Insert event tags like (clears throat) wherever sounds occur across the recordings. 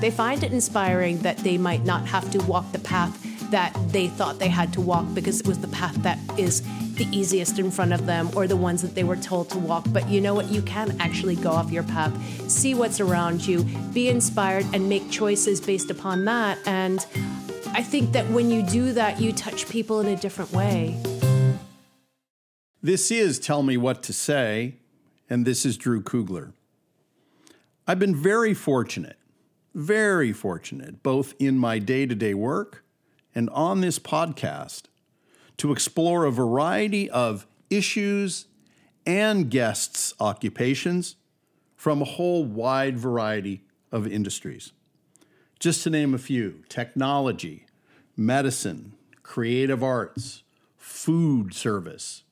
They find it inspiring that they might not have to walk the path that they thought they had to walk because it was the path that is the easiest in front of them or the ones that they were told to walk. But you know what? You can actually go off your path, see what's around you, be inspired, and make choices based upon that. And I think that when you do that, you touch people in a different way. This is Tell Me What to Say, and this is Drew Kugler. I've been very fortunate, very fortunate, both in my day to day work and on this podcast, to explore a variety of issues and guests' occupations from a whole wide variety of industries. Just to name a few technology, medicine, creative arts, food service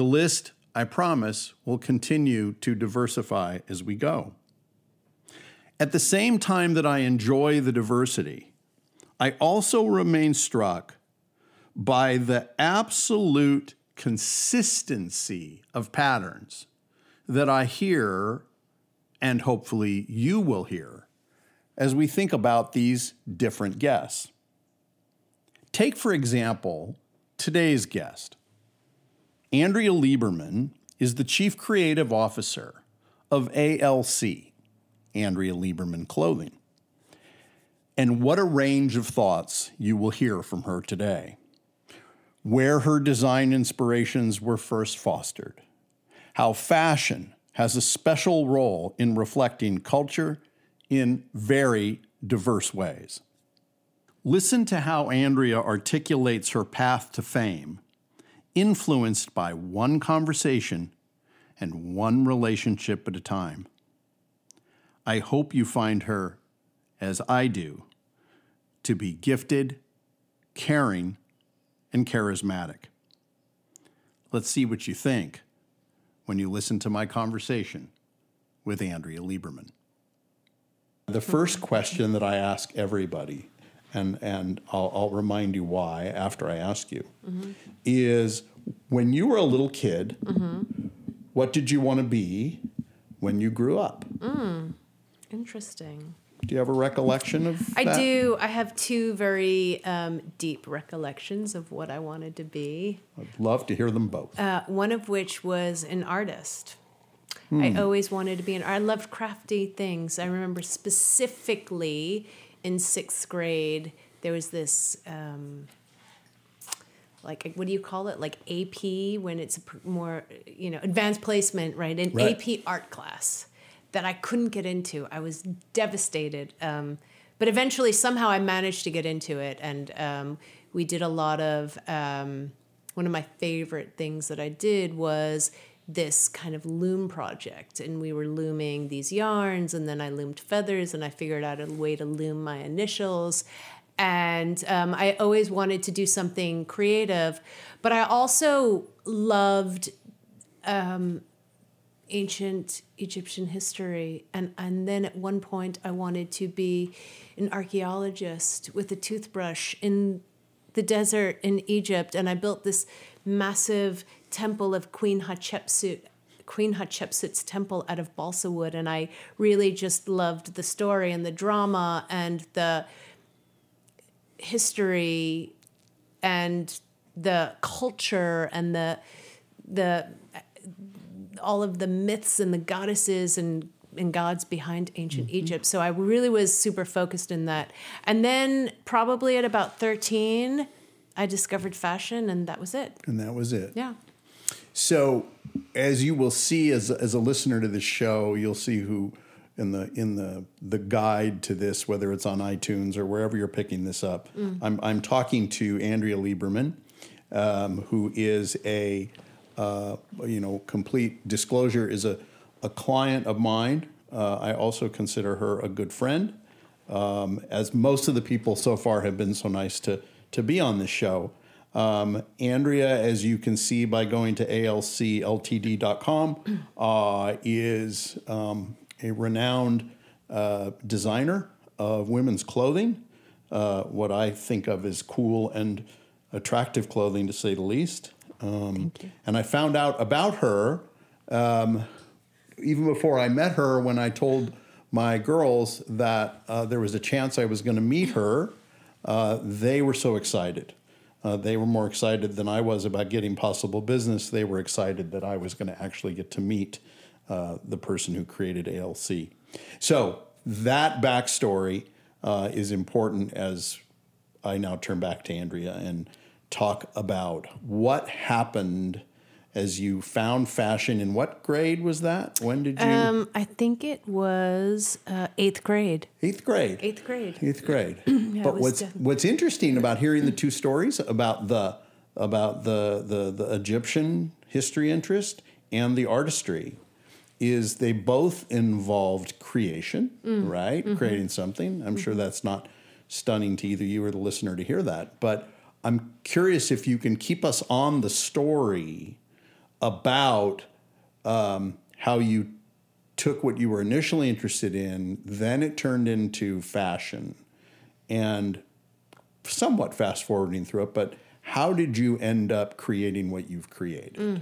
the list, I promise, will continue to diversify as we go. At the same time that I enjoy the diversity, I also remain struck by the absolute consistency of patterns that I hear, and hopefully you will hear, as we think about these different guests. Take, for example, today's guest. Andrea Lieberman is the Chief Creative Officer of ALC, Andrea Lieberman Clothing. And what a range of thoughts you will hear from her today. Where her design inspirations were first fostered, how fashion has a special role in reflecting culture in very diverse ways. Listen to how Andrea articulates her path to fame influenced by one conversation and one relationship at a time. I hope you find her, as I do, to be gifted, caring, and charismatic. Let's see what you think when you listen to my conversation with Andrea Lieberman. The first question that I ask everybody and and I'll, I'll remind you why after I ask you, mm-hmm. is when you were a little kid, mm-hmm. what did you want to be when you grew up? Mm, interesting. Do you have a recollection of? I do. I have two very um, deep recollections of what I wanted to be. I'd love to hear them both. Uh, one of which was an artist. Hmm. I always wanted to be an. I loved crafty things. I remember specifically in sixth grade, there was this. Um, like what do you call it like ap when it's a more you know advanced placement right an right. ap art class that i couldn't get into. I was devastated um, but eventually somehow i managed to get into it. And um, we did a lot of um, one of my favorite things that i did was this kind of loom project. And we were looming these yarns and then i loomed feathers and i figured out a way to loom my initials. And um, i always wanted to do something creative but i also loved um, ancient egyptian history and, and then at one point i wanted to be an archaeologist with a toothbrush in the desert in egypt and i built this massive temple of Queen Hatshepsut Queen Hatshepsut's temple out of balsa wood, and I really just loved the story and the drama and the history and the culture and the the all of the myths and the goddesses and and gods behind ancient mm-hmm. Egypt. So I really was super focused in that. And then probably at about 13, I discovered fashion and that was it. And that was it. Yeah. So, as you will see as, as a listener to the show, you'll see who in the in the the guide to this, whether it's on iTunes or wherever you're picking this up. Mm. I'm I'm talking to Andrea Lieberman, um, who is a uh, you know complete disclosure is a a client of mine. Uh, I also consider her a good friend, um, as most of the people so far have been so nice to to be on this show. Um, Andrea, as you can see by going to alcltd.com, uh, is um, a renowned uh, designer of women's clothing, uh, what I think of as cool and attractive clothing, to say the least. Um, and I found out about her um, even before I met her when I told my girls that uh, there was a chance I was going to meet her, uh, they were so excited. Uh, they were more excited than I was about getting possible business. They were excited that I was going to actually get to meet uh, the person who created ALC. So that backstory uh, is important as I now turn back to Andrea and talk about what happened as you found fashion. In what grade was that? When did you? Um, I think it was uh, eighth grade. Eighth grade. Eighth grade. Eighth grade. (clears throat) Yeah, but what's done. what's interesting about hearing the two stories about the about the, the the Egyptian history interest and the artistry is they both involved creation, Mm. right? Mm-hmm. Creating something. I'm sure that's not stunning to either you or the listener to hear that, but I'm curious if you can keep us on the story about um, how you took what you were initially interested in, then it turned into fashion, and somewhat fast forwarding through it, but how did you end up creating what you've created? Mm.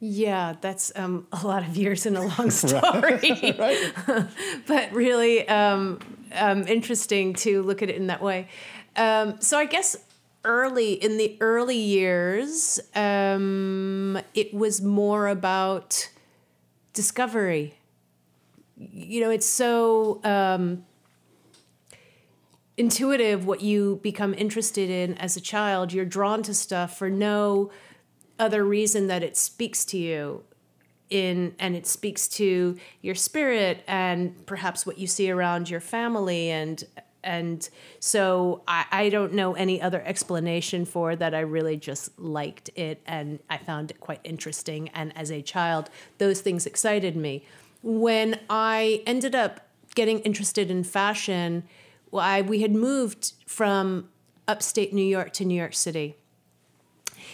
Yeah, that's um, a lot of years and a long (laughs) story. (laughs) (laughs) but really um, um, interesting to look at it in that way. Um, so I guess early in the early years, um, it was more about discovery. You know, it's so um, intuitive what you become interested in as a child. You're drawn to stuff for no other reason that it speaks to you in and it speaks to your spirit and perhaps what you see around your family and and so I, I don't know any other explanation for that. I really just liked it and I found it quite interesting. And as a child, those things excited me. When I ended up getting interested in fashion, well, I, we had moved from upstate New York to New York City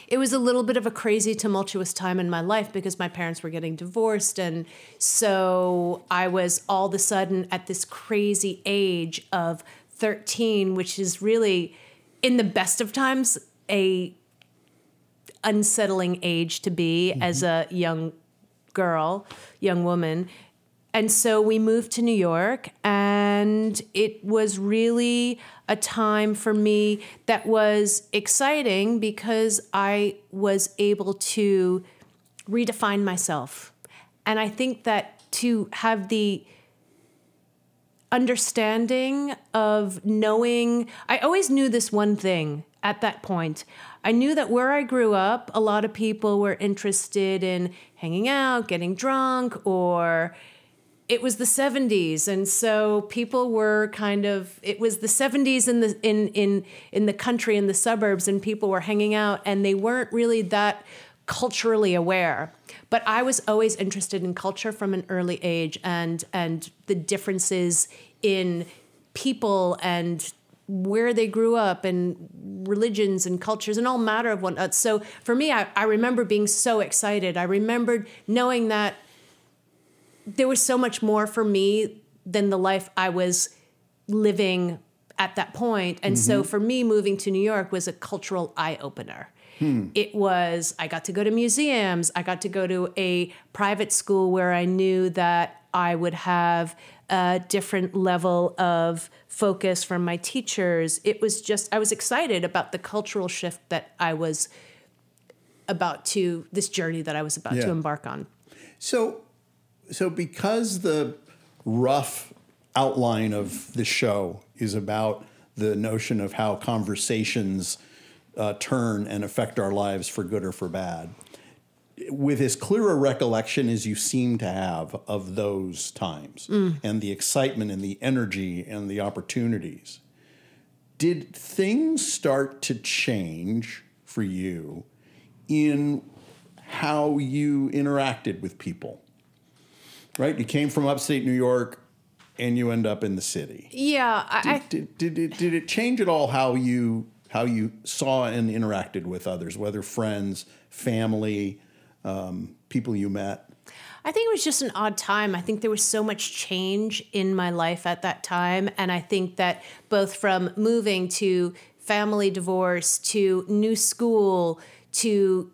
it was a little bit of a crazy, tumultuous time in my life because my parents were getting divorced. And so I was all of a sudden at this crazy age of 13, which is really, in the best of times, a unsettling age to be as mm-hmm. a young girl, young woman. And so we moved to New York, and it was really a time for me that was exciting because I was able to redefine myself. And I think that to have the understanding of knowing, I always knew this one thing at that point. I knew that where I grew up, a lot of people were interested in hanging out, getting drunk, or it was the 70s and so people were kind of it was the 70s in the in in in the country in the suburbs and people were hanging out and they weren't really that culturally aware. But i was always interested in culture from an early age and and the differences in people and where they grew up and religions and cultures and all matter of one so for me I, I remember being so excited. I remembered knowing that there was so much more for me than the life I was living at that point. And so mm-hmm. for me, moving to New York was a cultural eye opener. Hmm. It was, I got to go to museums, I got to go to a private school where I knew that I would have a different level of focus from my teachers. It was just, I was excited about the cultural shift that I was about to, this journey that I was about Yeah. to embark on. So, so because the rough outline of the show is about the notion of how conversations uh, turn and affect our lives for good or for bad, with as clear a recollection as you seem to have of those times and the excitement and the energy and the opportunities, did things start to change for you in how you interacted with people? Right? You came from upstate New York and you end up in the city. Yeah, I, I Did, did, it, did it change at all how you how you saw and interacted with others, whether friends, family, um, people you met? I think it was just an odd time. I think there was so much change in my life at that time. And I think that both from moving to family divorce to new school to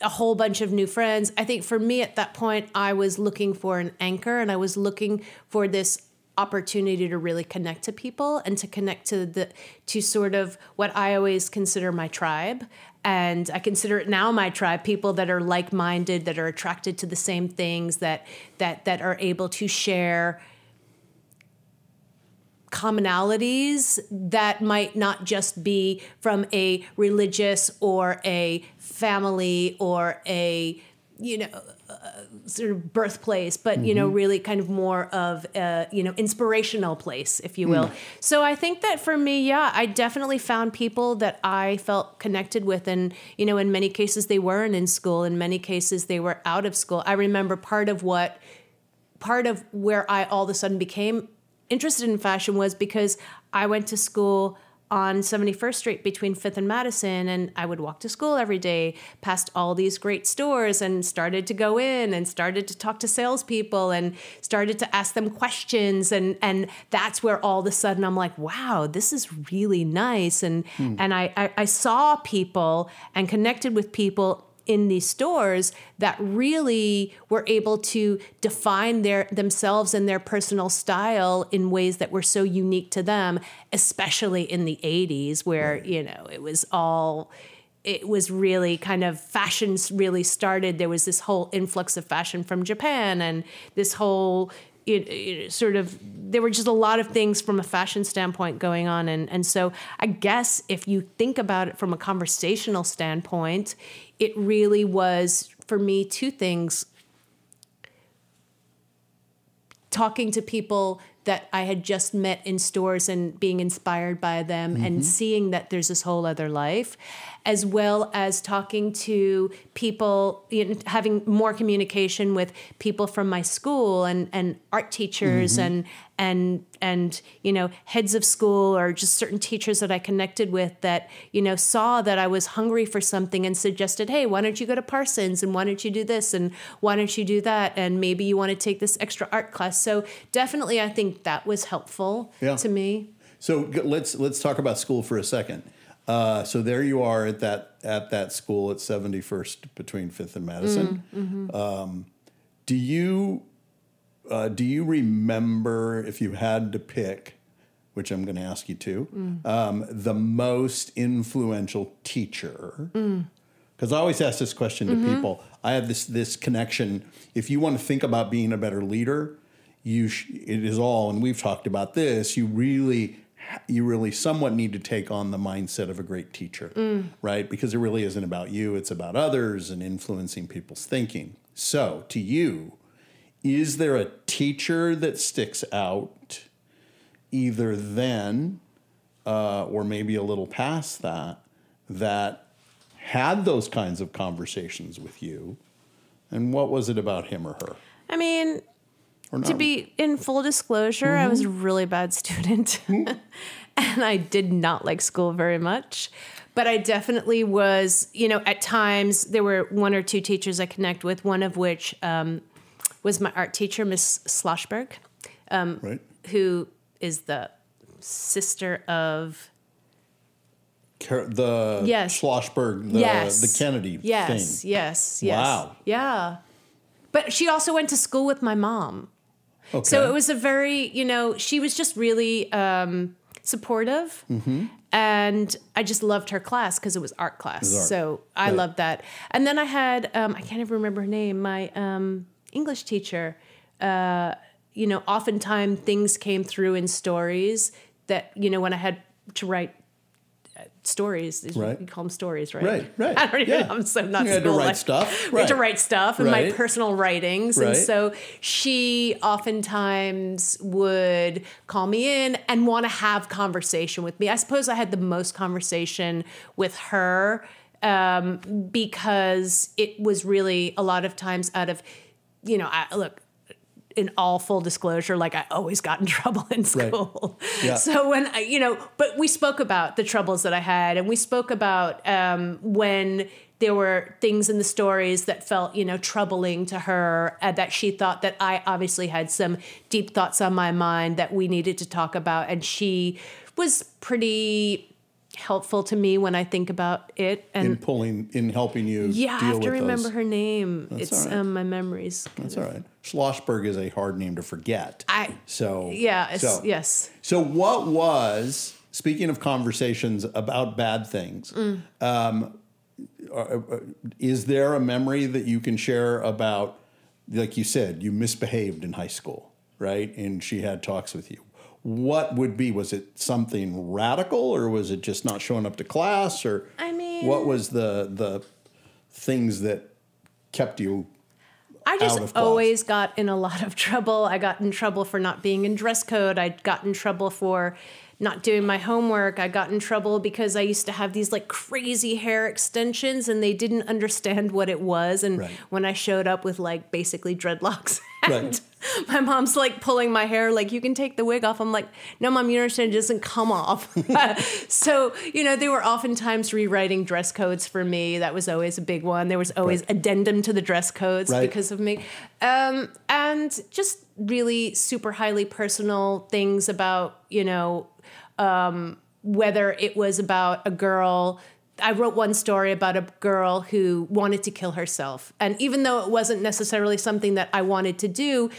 a whole bunch of new friends. I think for me at that point, I was looking for an anchor and I was looking for this opportunity to really connect to people and to connect to the to sort of what I always consider my tribe and I consider it now my tribe people that are like-minded that are attracted to the same things that that that are able to share commonalities that might not just be from a religious or a family or a you know uh, sort of birthplace but mm-hmm. you know mm-hmm. really kind of more of a you know inspirational place if you will mm. so i think that for me yeah i definitely found people that i felt connected with and you know in many cases they weren't in school in many cases they were out of school i remember part of what part of where i all of a sudden became interested in fashion was because I went to school on 71st Street between 5th and Madison and I would walk to school every day past all these great stores and started to go in and started to talk to salespeople and started to ask them questions and and that's where all of a sudden I'm like wow this is really nice and hmm. and I, I I saw people and connected with people in these stores that really were able to define their themselves and their personal style in ways that were so unique to them especially in the 80s where you know it was all it was really kind of fashions really started. There was this whole influx of fashion from Japan and this whole it, it, sort of there were just a lot of things from a fashion standpoint going on. And and so I guess if you think about it from a conversational standpoint it really was for me two things talking to people that I had just met in stores and being inspired by them mm-hmm. and seeing that there's this whole other life, as well as talking to people, you know, having more communication with people from my school and, and art teachers mm-hmm. and and and you know heads of school or just certain teachers that I connected with that you know saw that I was hungry for something and suggested, hey, why don't you go to Parsons and why don't you do this and why don't you do that and maybe you want to take this extra art class. So definitely, I think that was helpful yeah. to me. So let's let's talk about school for a second. Uh, so there you are at that at that school at Seventy First between Fifth and Madison. Mm, mm-hmm. um, do you uh, do you remember if you had to pick, which I'm going to ask you to, mm. um, the most influential teacher? Because mm. I always ask this question to mm-hmm. people. I have this this connection. If you want to think about being a better leader, you sh- it is all, and we've talked about this. You really you really somewhat need to take on the mindset of a great teacher, mm. right? Because it really isn't about you, it's about others and influencing people's thinking. So, to you, is there a teacher that sticks out either then uh, or maybe a little past that that had those kinds of conversations with you and what was it about him or her i mean to be in full disclosure mm-hmm. i was a mm-hmm. really bad student mm-hmm. (laughs) and i did not like school very much but I definitely was, you know, at times there were one or two teachers I connect with, one of which um, was my art teacher, Miss Schlossberg, um, right. who is the sister of the yes. Schlossberg, the, yes. the Kennedy yes, thing. Yes, yes, Wow. Yeah. But she also went to school with my mom. Okay. So it was a very, you know, she was just really um, supportive. Mm-hmm. And I just loved her class because it was art class. Was art. So I right. loved that. And then I had, um, I can't even remember her name, my um, English teacher, uh, you know, oftentimes things came through in stories that, you know, when I had to write stories. Right. You call them stories, right? Right, (laughs) right. I don't even yeah. I'm so not you had to write stuff. Right. to write stuff and right. my personal writings. Right. And so she oftentimes would call me in and want to have conversation with me. I suppose I had the most conversation with her um, because it was really a lot of times out of you know, I look in all full disclosure, like I always got in (laughs) trouble in school. Right. Yeah. So when I, you know, but we spoke about the troubles that I had, and we spoke about um, when there were things in the stories that felt, you know, troubling to her, uh, that she thought that I obviously had some deep thoughts on my mind that we needed to talk about, and she was pretty helpful to me when I think about it. And in pulling, in helping you yeah, I have to remember those. her name. That's it's right. um, my memories. That's all right. Schlossberg is a hard name to forget. I so yeah, it's, so, yes. So what was speaking of conversations about bad things? Mm. Um, uh, uh, is there a memory that you can share about, like you said, you misbehaved in high school, right? And she had talks with you. What would be? Was it something radical, or was it just not showing up to class, or I mean- what was the the things that kept you? I just always got in a lot of trouble. I got in trouble for not being in dress code. I got in trouble for not doing my homework. I got in trouble because I used to have these like crazy hair extensions and they didn't understand what it was. And Right. when I showed up with like basically dreadlocks, (laughs) and Right. (laughs) my mom's like pulling my hair, like, you can take the wig off. I'm like, no, mom, you understand, it doesn't come off. (laughs) so, you know, they were oftentimes rewriting dress codes for me. That was always a big one. There was always Right. addendum to the dress codes Right. because of me. Um, and just really super highly personal things about, you know, um, whether it was about a girl. I wrote one story about a girl who wanted to kill herself. And even though it wasn't necessarily something that I wanted to do,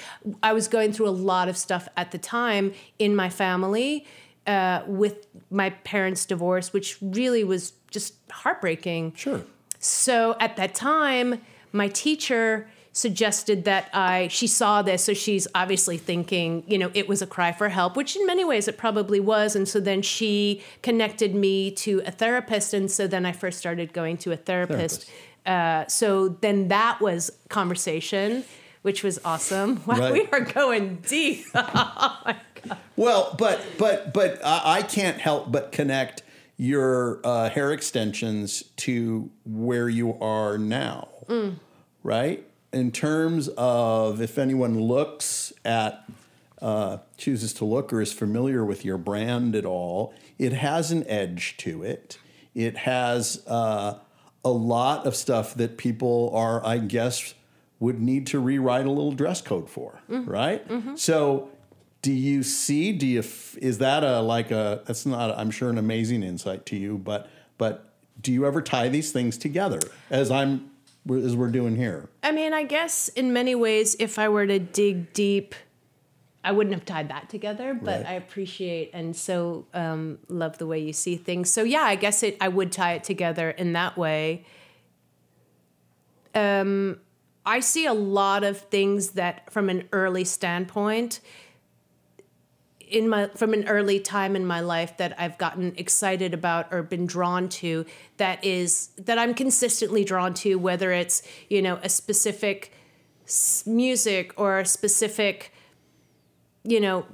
I was going through a lot of stuff at the time in my family uh, with my parents' divorce, which really was just heartbreaking. Sure. So at that time, my teacher suggested that I she saw this so she's obviously thinking, you know, it was a cry for help, which in many ways it probably was and so then she connected me to a therapist and so then I first started going to a therapist. Uh, so then that was conversation which was awesome. (laughs) Wow, Right. we are going deep. (laughs) Well, but but but I I can't help but connect your uh, hair extensions to where you are now, right? In terms of if anyone looks at uh, chooses to look or is familiar with your brand at all, it has an edge to it. It has uh, a lot of stuff that people are, I guess, would need to rewrite a little dress code for, right? So, do you see? Do you? f- Is that a like a? That's not. I'm sure an amazing insight to you, but but do you ever tie these things together as I'm as we're doing here? I mean, I guess in many ways, if I were to dig deep, I wouldn't have tied that together. But Right. I appreciate and so um, love the way you see things. So yeah, I guess it. I would tie it together in that way. Um, I see a lot of things that, from an early standpoint, in my from an early time in my life that I've gotten excited about or been drawn to that is that I'm consistently drawn to whether it's you know a specific music or a specific you know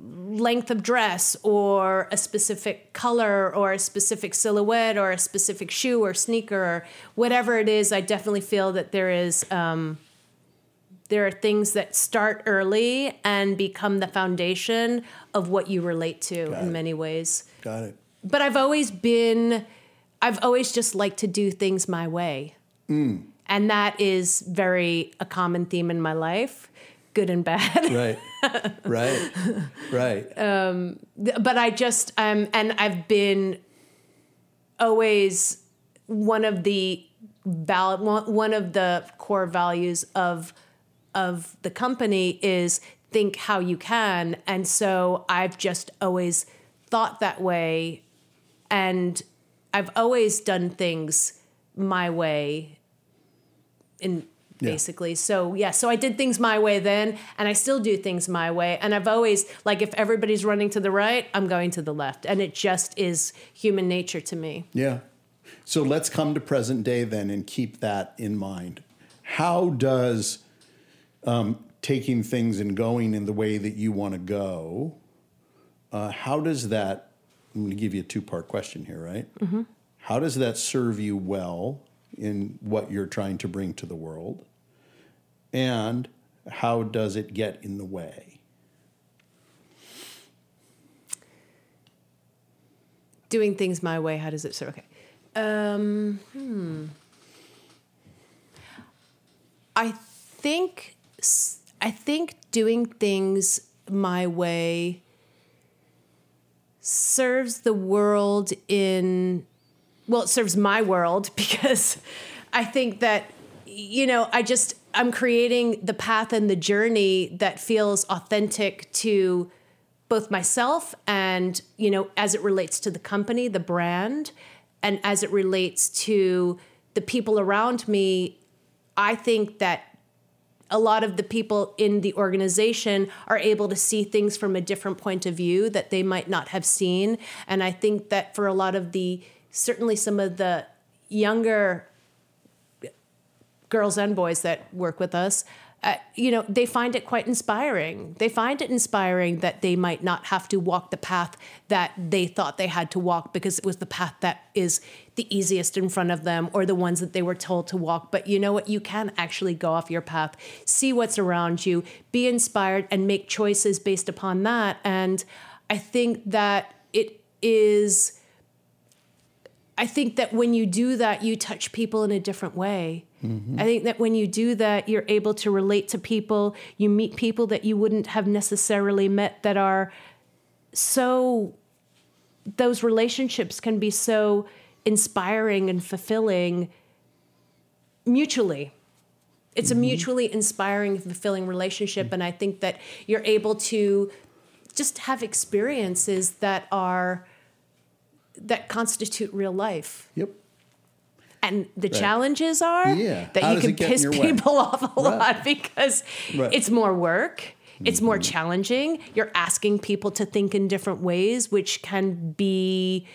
length of dress or a specific color or a specific silhouette or a specific shoe or sneaker or whatever it is I definitely feel that there is um, there are things that start early and become the foundation of what you relate to Got in it. many ways. Got it. But I've always been, I've always just liked to do things my way. And that is very a common theme in my life, good and bad. (laughs) Right. right. Right. but I just um and I've been always one of the val- one of the core values of of the company is think how you can and so I've just always thought that way and I've always done things my way in Yeah. basically. So yeah, so I did things my way then, and I still do things my way. And I've always like if everybody's running to the right, I'm going to the left, and it just is human nature to me. Yeah. So let's come to present day then and keep that in mind. How does um, taking things and going in the way that you want to go, uh, how does that, I'm going to give you a two part question here, right? How does that serve you well in what you're trying to bring to the world? And how does it get in the way? Doing things my way, how does it serve? Okay. Um, hmm. I think I think doing things my way serves the world in well it serves my world (laughs) because i think that you know i just i'm creating the path and the journey that feels authentic to both myself and you know as it relates to the company the brand and as it relates to the people around me i think that a lot of the people in the organization are able to see things from a different point of view that they might not have seen. And i think that for a lot of the certainly some of the younger girls and boys that work with us uh, you know, they find it quite inspiring. They find it inspiring that they might not have to walk the path that they thought they had to walk because it was the path that is the easiest in front of them or the ones that they were told to walk. But you know what? You can actually go off your path, see what's around you, be inspired, and make choices based upon that. And I think that it is. I think that when you do that, you touch people in a different way. Mm-hmm. I think that when you do that, you're able to relate to people. You meet people that you wouldn't have necessarily met that are so, those relationships can be so inspiring and fulfilling mutually. It's mm-hmm. a mutually inspiring, fulfilling relationship. Mm-hmm. And I think that you're able to just have experiences that are, that constitute real life. Yep. And the right. challenges are yeah. that How you can piss people way? (laughs) off a right. lot because right. it's more work. It's mm-hmm. more challenging. You're asking people to think in different ways, which can be,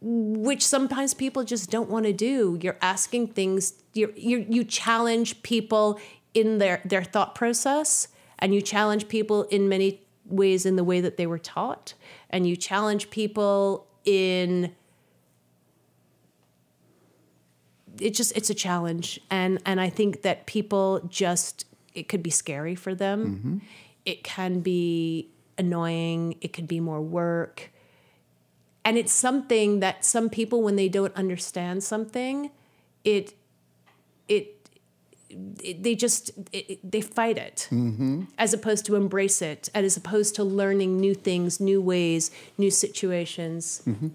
which sometimes people just don't want to do. You're asking things. You you you challenge people in their their thought process, and you challenge people in many ways in the way that they were taught, and you challenge people in it just it's a challenge. And and i think that people just it could be scary for them. Mm-hmm. it can be annoying. It could be more work. And it's something that some people when they don't understand something it it, it they just it, they fight it. Mm-hmm. as opposed to embrace it. And as opposed to learning new things new ways new situations. Mm-hmm.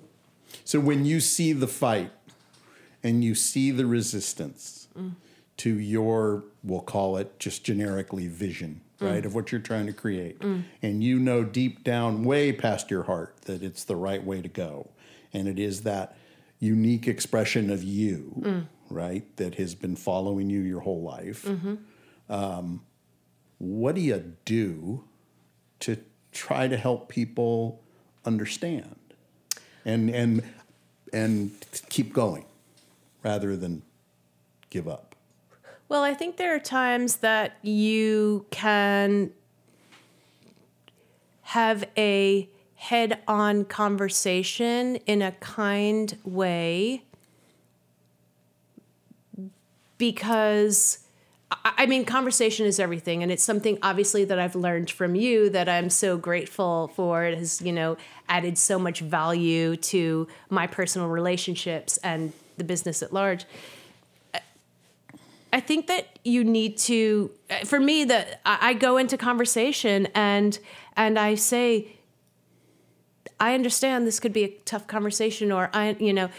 so when you see the fight and you see the resistance mm. to your, we'll call it just generically vision, mm. right, of what you're trying to create. Mm. And you know deep down, way past your heart, that it's the right way to go. And it is that unique expression of you, right, that has been following you your whole life. Mm-hmm. Um, what do you do to try to help people understand and and and keep going rather than give up? Well, I think there are times that you can have a head on conversation in a kind way because I mean, conversation is everything, and it's something obviously that I've learned from you that I'm so grateful for. It has, you know, added so much value to my personal relationships and the business at large. I think that you need to, uh, for me, that I go into conversation and and I say, I understand this could be a tough conversation, or I, you know,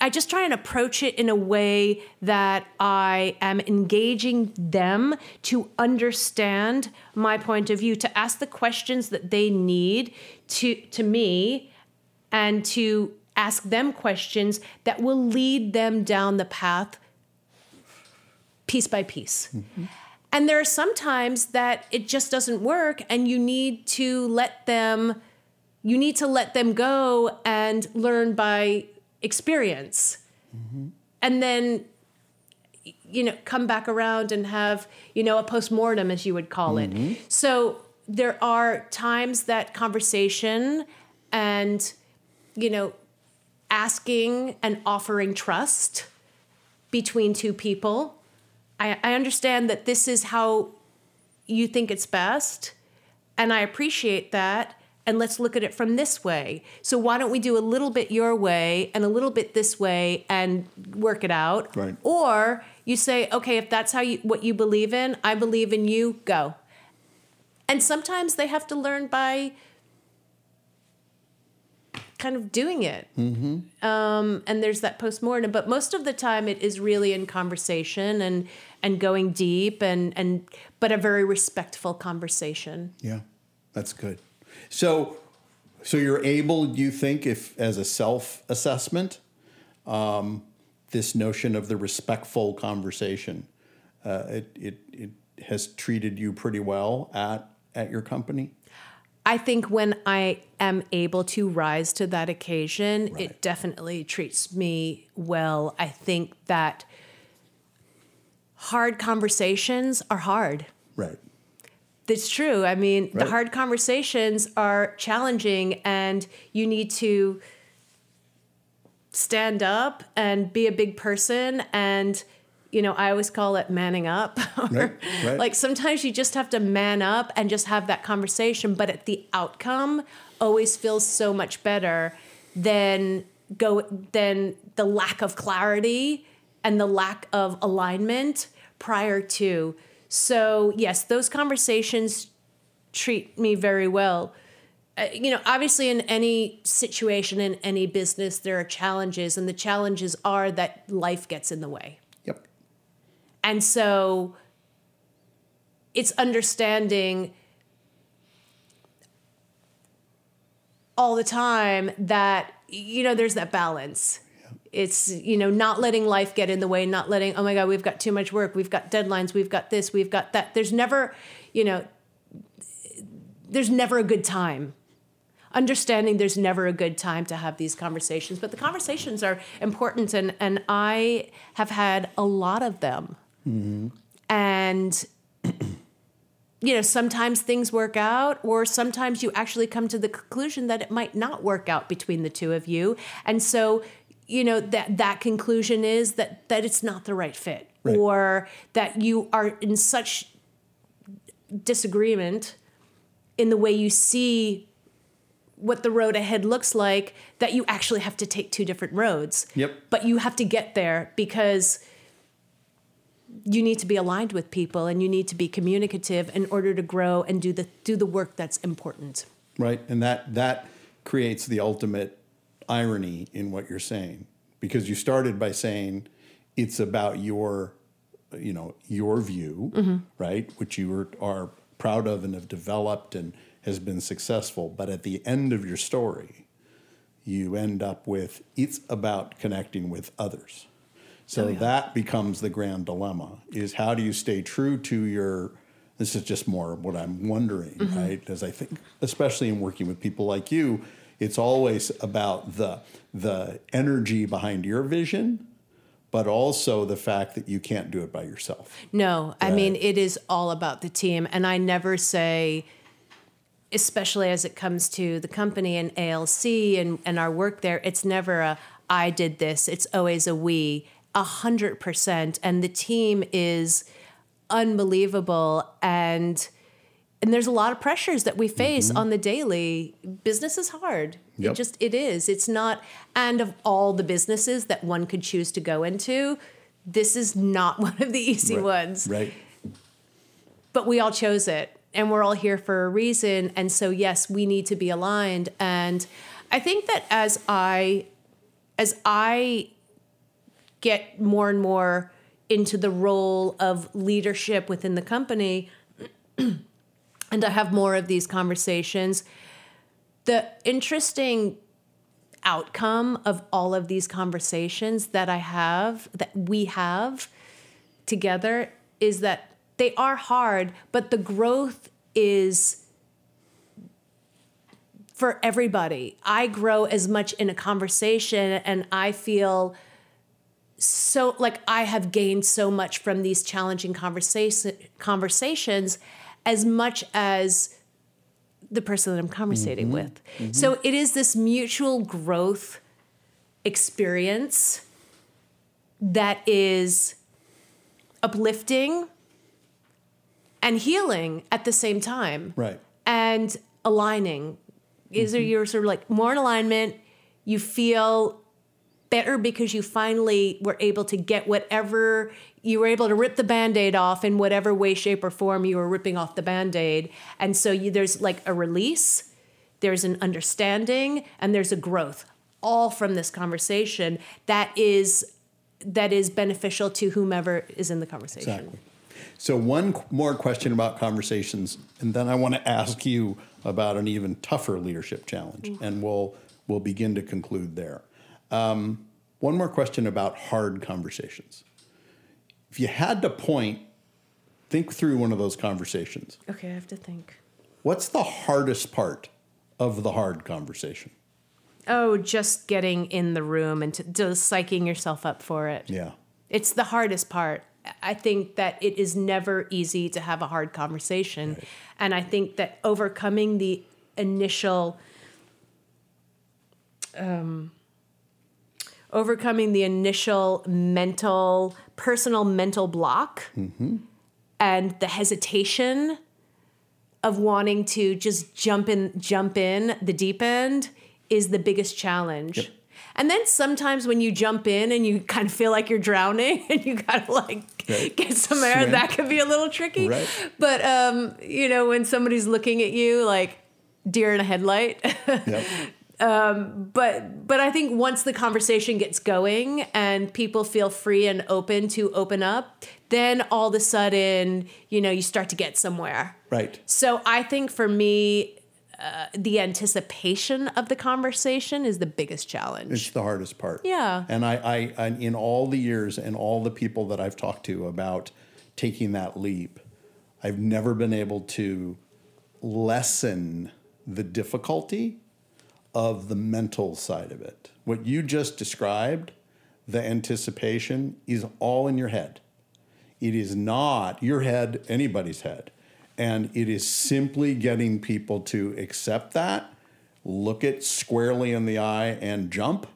I just try and approach it in a way that I am engaging them to understand my point of view, to ask the questions that they need to to me, and to ask them questions that will lead them down the path piece by piece. Mm-hmm. And there are some times that it just doesn't work and you need to let them you need to let them go and learn by experience. Mm-hmm. And then you know come back around and have you know a post-mortem as you would call mm-hmm. it so there are times that conversation and you know asking and offering trust between two people. I, I understand that this is how you think it's best, and I appreciate that. And let's look at it from this way. So why don't we do a little bit your way and a little bit this way and work it out? Right. Or you say, okay, if that's how you what you believe in, I believe in you, go. And sometimes they have to learn by kind of doing it. Um, and there's that postmortem, but most of the time it is really in conversation and and going deep and and but a very respectful conversation. Yeah, that's good. So, so you're able, do you think, if as a self assessment, um, this notion of the respectful conversation, uh, it, it it has treated you pretty well at at your company. I think when I am able to rise to that occasion, Right. it definitely treats me well. I think that hard conversations are hard. Right. It's true. I mean, Right. the hard conversations are challenging, and you need to stand up and be a big person. And, you know, I always call it manning up. (laughs) Right, right. Like sometimes you just have to man up and just have that conversation, but at the outcome always feels so much better than go than the lack of clarity and the lack of alignment prior to. So, yes, those conversations treat me very well. Uh, you know, obviously, in any situation, in any business, there are challenges, and the challenges are that life gets in the way. And so it's understanding all the time that, you know, there's that balance. It's, you know, not letting life get in the way, not letting, oh my God, we've got too much work, we've got deadlines, we've got this, we've got that. There's never, you know, there's never a good time. Understanding there's never a good time to have these conversations, but the conversations are important, and, and I have had a lot of them. And (clears throat) you know, sometimes things work out, or sometimes you actually come to the conclusion that it might not work out between the two of you. And so, you know, that that conclusion is that that it's not the right fit, Right. or that you are in such disagreement in the way you see what the road ahead looks like that you actually have to take two different roads. Yep. But you have to get there because you need to be aligned with people and you need to be communicative in order to grow and do the do the work that's important. Right. And that that creates the ultimate irony in what you're saying because you started by saying it's about your you know your view mm-hmm. right which you are, are proud of and have developed and has been successful but at the end of your story you end up with it's about connecting with others so that becomes the grand dilemma is how do you stay true to your this is just more what i'm wondering mm-hmm. right? As i think especially in working with people like you it's always about the the energy behind your vision but also the fact that you can't do it by yourself. No, I mean it is all about the team and I never say especially as it comes to the company and ALC and, and our work there, it's never a I did this. It's always a we, a hundred percent. And the team is unbelievable and and there's a lot of pressures that we face mm-hmm. on the daily. Business is hard. Yep. It just it is. It's not and of all the businesses that one could choose to go into, this is not (laughs) one of the easy right, ones right but we all chose it and we're all here for a reason and so yes we need to be aligned and i think that as i as i get more and more into the role of leadership within the company (clears throat) and i have more of these conversations the interesting outcome of all of these conversations that i have that we have together is that they are hard, but the growth is for everybody. I grow as much in a conversation and I feel so like I have gained so much from these challenging conversation conversations as much as the person that I'm conversating mm-hmm. with. Mm-hmm. So it is this mutual growth experience that is uplifting and healing at the same time. Right. And aligning. Is there mm-hmm. you're sort of like more in alignment? You feel better because you finally were able to get whatever you were able to rip the band-aid off in whatever way shape or form you were ripping off the band-aid and so you, there's like a release there's an understanding, and there's a growth, all from this conversation that is that is beneficial to whomever is in the conversation. Exactly. So one more question about conversations, and then I want to ask you about an even tougher leadership challenge, mm. and we'll we'll begin to conclude there. Um, one more question about hard conversations. If you had to point, think through one of those conversations. Okay, I have to think. What's the hardest part of the hard conversation? Oh, just getting in the room and to, just psyching yourself up for it. Yeah. It's the hardest part. I think that it is never easy to have a hard conversation. Right. And I think that overcoming the initial um, overcoming the initial mental personal mental block and the hesitation of wanting to just jump in jump in the deep end is the biggest challenge. Yep. And then sometimes when you jump in and you kind of feel like you're drowning (laughs) and you gotta like Right. get some air, Swim. that could be a little tricky. Right. But um, you know, when somebody's looking at you like deer in a headlight. (laughs) Yep. But but I think once the conversation gets going and people feel free and open to open up, then all of a sudden, you know, you start to get somewhere. right. So I think for me, uh, the anticipation of the conversation is the biggest challenge. It's the hardest part. Yeah. And I, I, I, in all the years and all the people that I've talked to about taking that leap, I've never been able to lessen the difficulty of the mental side of it. What you just described, the anticipation, is all in your head. It is not your head, anybody's head. And it is simply getting people to accept that, look it squarely in the eye, and jump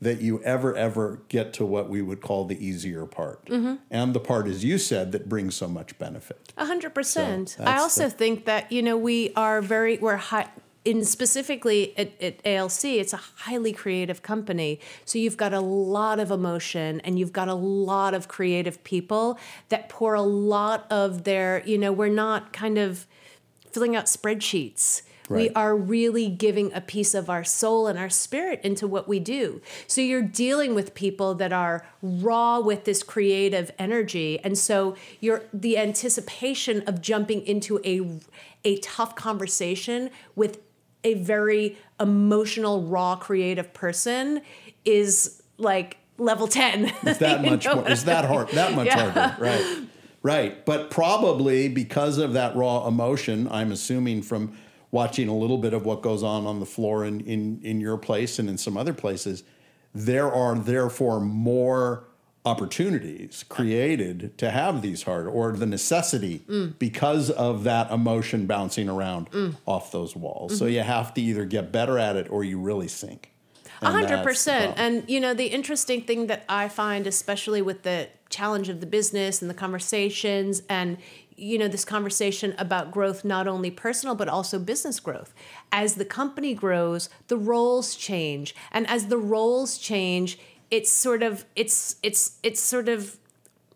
that you ever, ever get to what we would call the easier part. Mm-hmm. And the part, as you said, that brings so much benefit. A hundred percent. So I also the- think that you know we are very we're high in specifically at, at ALC. It's a highly creative company, so you've got a lot of emotion and you've got a lot of creative people that pour a lot of their. You know, we're not kind of filling out spreadsheets. We are really giving a piece of our soul and our spirit into what we do. So you're dealing with people that are raw with this creative energy. And so you're the anticipation of jumping into a a tough conversation with a very emotional, raw, creative person is like level 10. It's that (laughs) much more. It's that hard. That much Yeah. harder. Right. Right. But probably because of that raw emotion, I'm assuming from watching a little bit of what goes on on the floor in in, in your place and in some other places, there are therefore more opportunities created to have these hard or the necessity Mm. because of that emotion bouncing around off those walls. Mm-hmm. So you have to either get better at it or you really sink. A And hundred percent. And you know, the interesting thing that I find, especially with the challenge of the business and the conversations and you know, this conversation about growth, not only personal, but also business growth. As the company grows, the roles change. And as the roles change, it's sort of it's it's it's sort of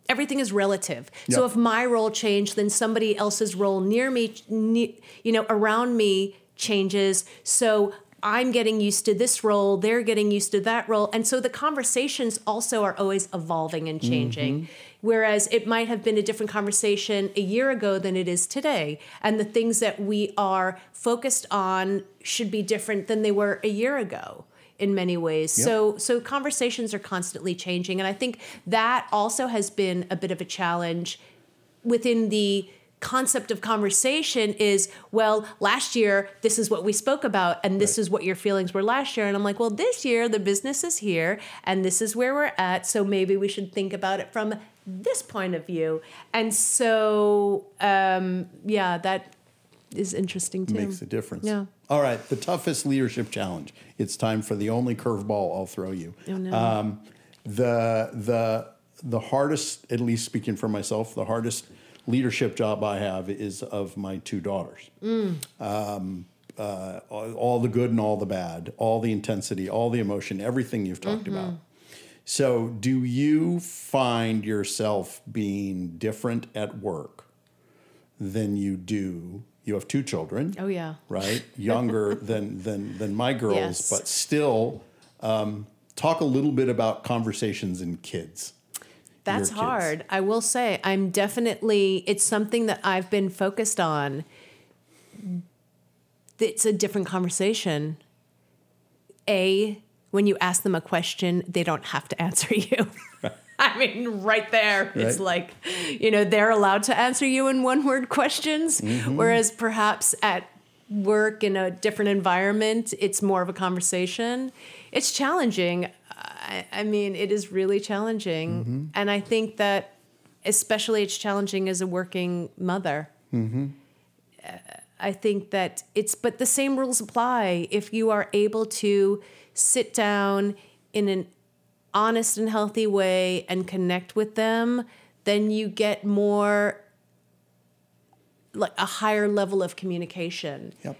everything is relative. So if my role changed, then somebody else's role near me, you know, around me changes. So I'm getting used to this role, they're getting used to that role. And so the conversations also are always evolving and changing. Mm-hmm. Whereas it might have been a different conversation a year ago than it is today. And the things that we are focused on should be different than they were a year ago in many ways. So so conversations are constantly changing and I think that also has been a bit of a challenge within the concept of conversation is well last year this is what we spoke about and this is what your feelings were last year and i'm like well this year the business is here and this is where we're at so maybe we should think about it from this point of view and so um, yeah that is interesting too makes a difference. Yeah. All right, the toughest leadership challenge. It's time for the only curveball I'll throw you. Oh, no. Um, the the the hardest, at least speaking for myself, the hardest leadership job I have is of my two daughters. Mm. Um, uh, all, the good and all the bad, all the intensity, all the emotion, everything you've talked Mm-hmm. about. So, do you find yourself being different at work than you do you have two children. Oh yeah. Right, younger (laughs) than than than my girls, Yes. but still. Um, talk a little bit about conversations in kids. That's kids. hard. I will say I'm definitely it's something that I've been focused on. It's a different conversation. A when you ask them a question, they don't have to (laughs) answer you. (laughs) I mean, right there, it's like, you know, they're allowed to answer you in one word questions, Mm-hmm. whereas perhaps at work in a different environment, it's more of a conversation. It's challenging. I, I mean, it is really challenging. Mm-hmm. And I think that especially it's challenging as a working mother. Mm-hmm. Uh, I think that it's, but the same rules apply. If you are able to sit down in an honest and healthy way and connect with them, then you get more like a higher level of communication. Yep.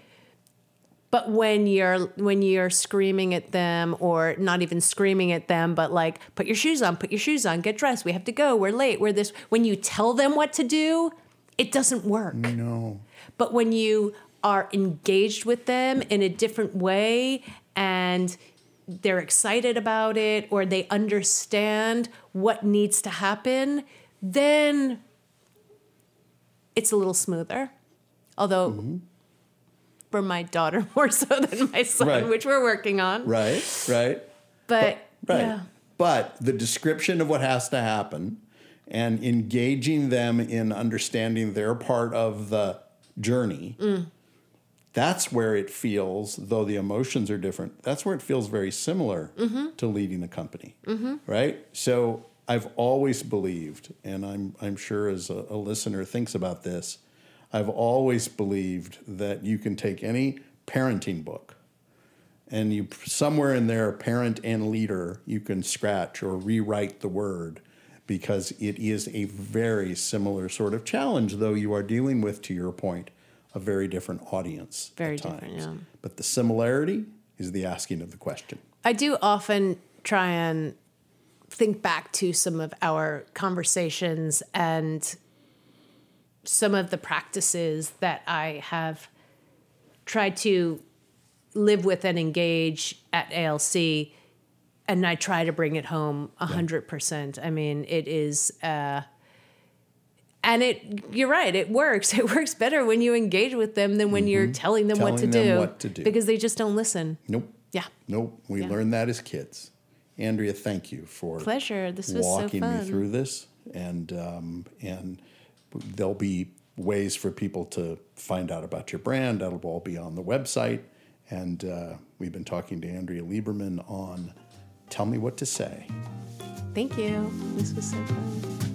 But when you're when you're screaming at them or not even screaming at them, but like put your shoes on, put your shoes on, get dressed, we have to go, we're late, we're this when you tell them what to do, it doesn't work. No. But when you are engaged with them in a different way and they're excited about it or they understand what needs to happen, then it's a little smoother. Although mm-hmm. for my daughter (laughs) more so than my son, Right. which we're working on. Right. Right. But Right. yeah. But the description of what has to happen and engaging them in understanding their part of the journey, mm. That's where it feels, though the emotions are different, that's where it feels very similar mm-hmm. to leading a company. Mm-hmm. Right? So I've always believed, and I'm, I'm sure as a, a listener thinks about this, I've always believed that you can take any parenting book and you somewhere in there parent and leader you can scratch or rewrite the word because it is a very similar sort of challenge though you are dealing with to your point a very different audience Very at different, times. yeah. but the similarity is the asking of the question I do often try and think back to some of our conversations and some of the practices that I have tried to live with and engage at ALC, and I try to bring it home a hundred percent. I mean, it is. Uh, and it, you're right. It works. (laughs) It works better when you engage with them than when you're telling them, what, to Mm-hmm. Them do, what to do. because they just don't listen. nope Yeah. nope we Yeah. learned that as kids andrea thank you for Pleasure. This was so walking fun. me through this and um, and there'll be ways for people to find out about your brand that'll all be on the website and uh, we've been talking to andrea lieberman on tell me what to say Thank you. This was so fun.